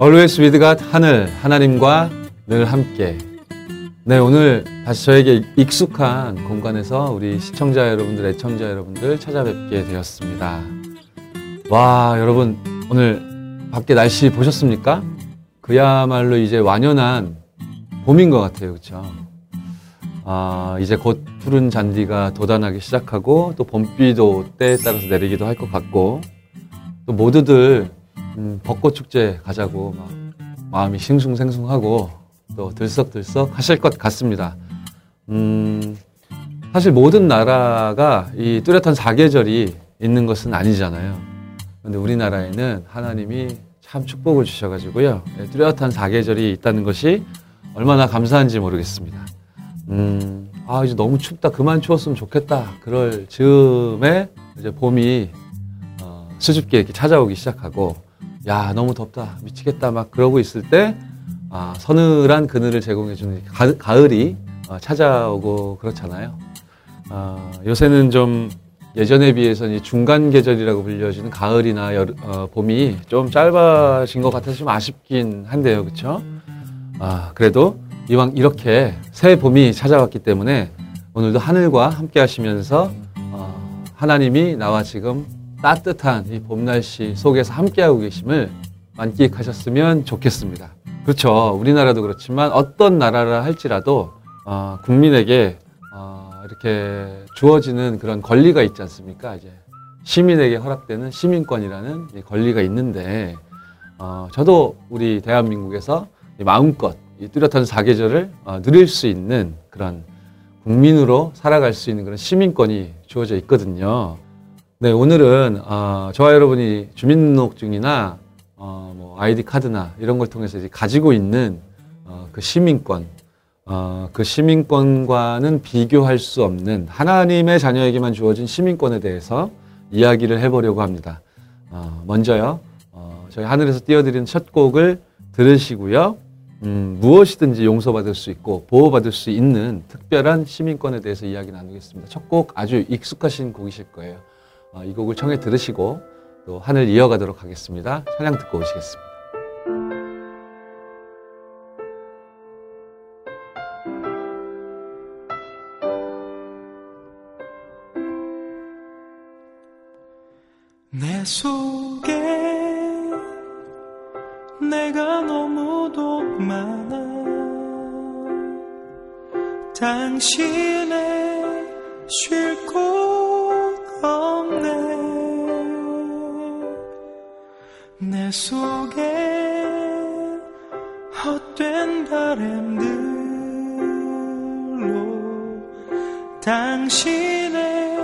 Always with God 하늘 하나님과 늘 함께. 네 오늘 다시 저에게 익숙한 공간에서 우리 시청자 여러분들, 애청자 여러분들 찾아뵙게 되었습니다. 와 여러분 오늘 밖에 날씨 보셨습니까? 그야말로 이제 완연한 봄인 것 같아요, 그렇죠? 아 이제 곧 푸른 잔디가 돋아나기 시작하고 또 봄비도 때에 따라서 내리기도 할 것 같고 또 모두들 음, 벚꽃 축제 가자고 막 마음이 싱숭생숭하고 또 들썩들썩 하실 것 같습니다. 음, 사실 모든 나라가 이 뚜렷한 사계절이 있는 것은 아니잖아요. 근데 우리나라에는 하나님이 참 축복을 주셔가지고요. 예, 뚜렷한 사계절이 있다는 것이 얼마나 감사한지 모르겠습니다. 음, 아, 이제 너무 춥다. 그만 추웠으면 좋겠다. 그럴 즈음에 이제 봄이 어, 수줍게 이렇게 찾아오기 시작하고 야 너무 덥다 미치겠다 막 그러고 있을 때 아, 서늘한 그늘을 제공해주는 가, 을이 어, 찾아오고 그렇잖아요. 어, 요새는 좀 예전에 비해서는 중간 계절이라고 불려지는 가을이나 여름, 어, 봄이 좀 짧아진 것 같아서 좀 아쉽긴 한데요, 그렇죠? 아, 그래도 이왕 이렇게 새 봄이 찾아왔기 때문에 오늘도 하늘과 함께 하시면서 어, 하나님이 나와 지금 따뜻한 이 봄 날씨 속에서 함께하고 계심을 만끽하셨으면 좋겠습니다. 그렇죠. 우리나라도 그렇지만 어떤 나라라 할지라도 어, 국민에게 어, 이렇게 주어지는 그런 권리가 있지 않습니까? 이제 시민에게 허락되는 시민권이라는 권리가 있는데 어, 저도 우리 대한민국에서 마음껏 이 뚜렷한 사계절을 어, 누릴 수 있는 그런 국민으로 살아갈 수 있는 그런 시민권이 주어져 있거든요. 네, 오늘은 어, 저와 여러분이 주민등록증이나 어, 뭐 아이디 카드나 이런 걸 통해서 이제 가지고 있는 어, 그 시민권, 어, 그 시민권과는 비교할 수 없는 하나님의 자녀에게만 주어진 시민권에 대해서 이야기를 해보려고 합니다. 어, 먼저요, 어, 저희 하늘에서 띄워드리는 첫 곡을 들으시고요. 음, 무엇이든지 용서받을 수 있고 보호받을 수 있는 특별한 시민권에 대해서 이야기 나누겠습니다. 첫 곡 아주 익숙하신 곡이실 거예요. 어, 이 곡을 청해 들으시고 또 하늘 이어가도록 하겠습니다. 찬양 듣고 오시겠습니다. 내 속에 내가 너무도 많아 당신의 쉴곳 내 속에 헛된 바람들로 당신의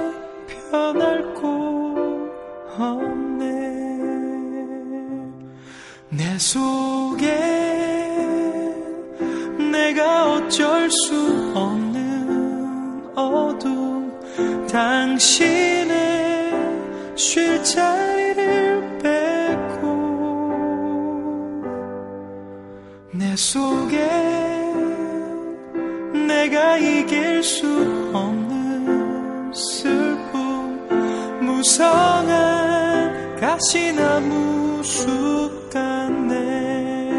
편할 곳 없네. 내 속에 내가 어쩔 수 없는 어둠 당신의 쉴 자리 내 속에 내가 이길 수 없는 슬픔 무성한 가시나무 숲 같네.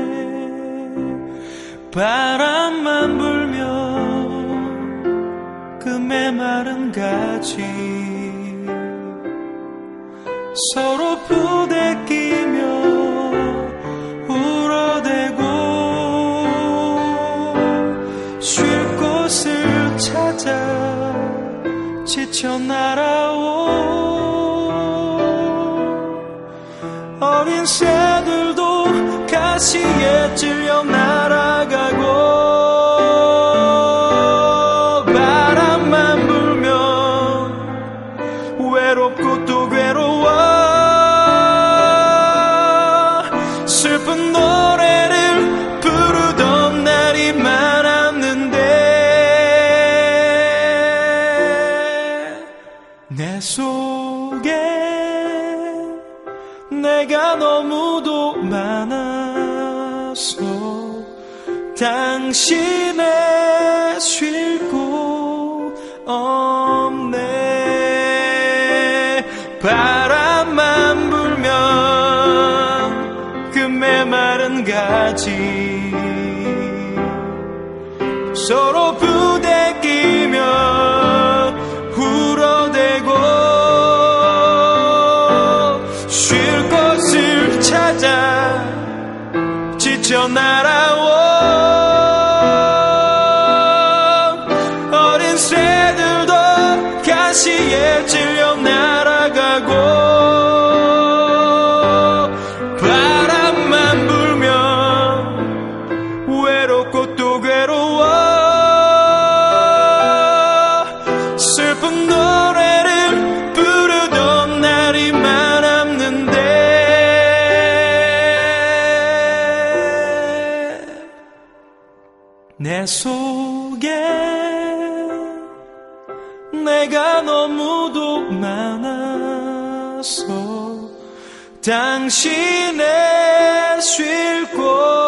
바람만 불면 메마른 가지. 서로 부대끼며 지쳐 날아오. 어린 새들도 가시에 찔려 날 당신의 쉴 곳 없네. 바람만 불면 그 메마른 가지. 서로 부 지쳐 날아온 내 속에 내가 너무도 많아서 당신의 쉴곳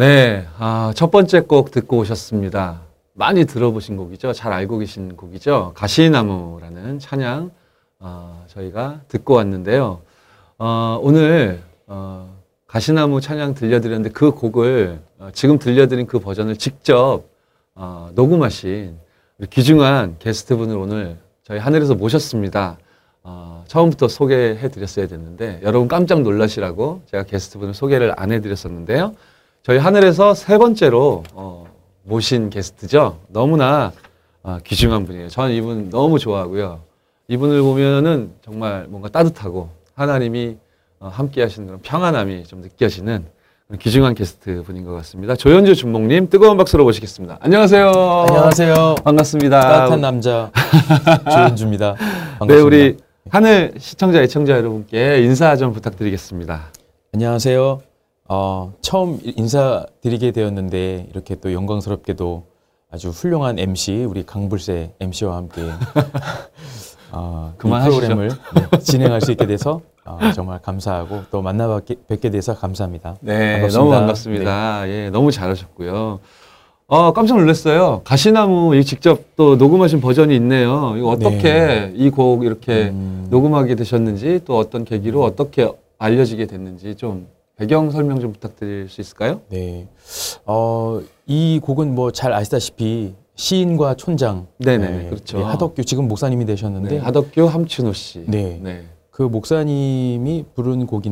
네, 아, 첫 번째 곡 듣고 오셨습니다. 많이 들어보신 곡이죠. 잘 알고 계신 곡이죠. 가시나무라는 찬양 어, 저희가 듣고 왔는데요. 어, 오늘 어, 가시나무 찬양 들려드렸는데 그 곡을 어, 지금 들려드린 그 버전을 직접 어, 녹음하신 귀중한 게스트분을 오늘 저희 하늘에서 모셨습니다. 어, 처음부터 소개해 드렸어야 됐는데 여러분 깜짝 놀라시라고 제가 게스트분을 소개를 안 해드렸었는데요. 저희 하늘에서 세 번째로 어, 모신 게스트죠. 너무나 아, 귀중한 분이에요. 저는 이분 너무 좋아하고요. 이분을 보면은 정말 뭔가 따뜻하고 하나님이 어, 함께 하시는 그런 평안함이 좀 느껴지는 귀중한 게스트 분인 것 같습니다. 조현주 준목님 뜨거운 박수로 모시겠습니다. 안녕하세요. 안녕하세요. 반갑습니다. 따뜻한 남자 조현주입니다. 반갑습니다. 네, 우리 하늘 시청자, 애청자 여러분께 인사 좀 부탁드리겠습니다. 안녕하세요. 어, 처음 인사드리게 되었는데 이렇게 또 영광스럽게도 아주 훌륭한 MC 우리 강불세 MC와 함께 어, 이 그만하시죠. 프로그램을 네, 진행할 수 있게 돼서 어, 정말 감사하고 또 만나 뵙게, 돼서 감사합니다. 네, 반갑습니다. 너무 반갑습니다. 예, 너무 잘하셨고요. 어, 깜짝 놀랐어요. 가시나무 이 직접 또 녹음하신 버전이 있네요. 이거 어떻게 이곡 이렇게 음. 녹음하게 되셨는지 또 어떤 계기로 어떻게 알려지게 됐는지 좀 배경 설명 좀 부탁드릴 수 있을까요? 네. 어, 이 곡은 뭐 잘 아시다시피 시인과 촌장 네네, 그렇죠. 우리 하덕규 지금 목사님이 되셨는데 네, 하덕규 함춘호 씨. 네. 네. 그 목사님이 부른 곡인데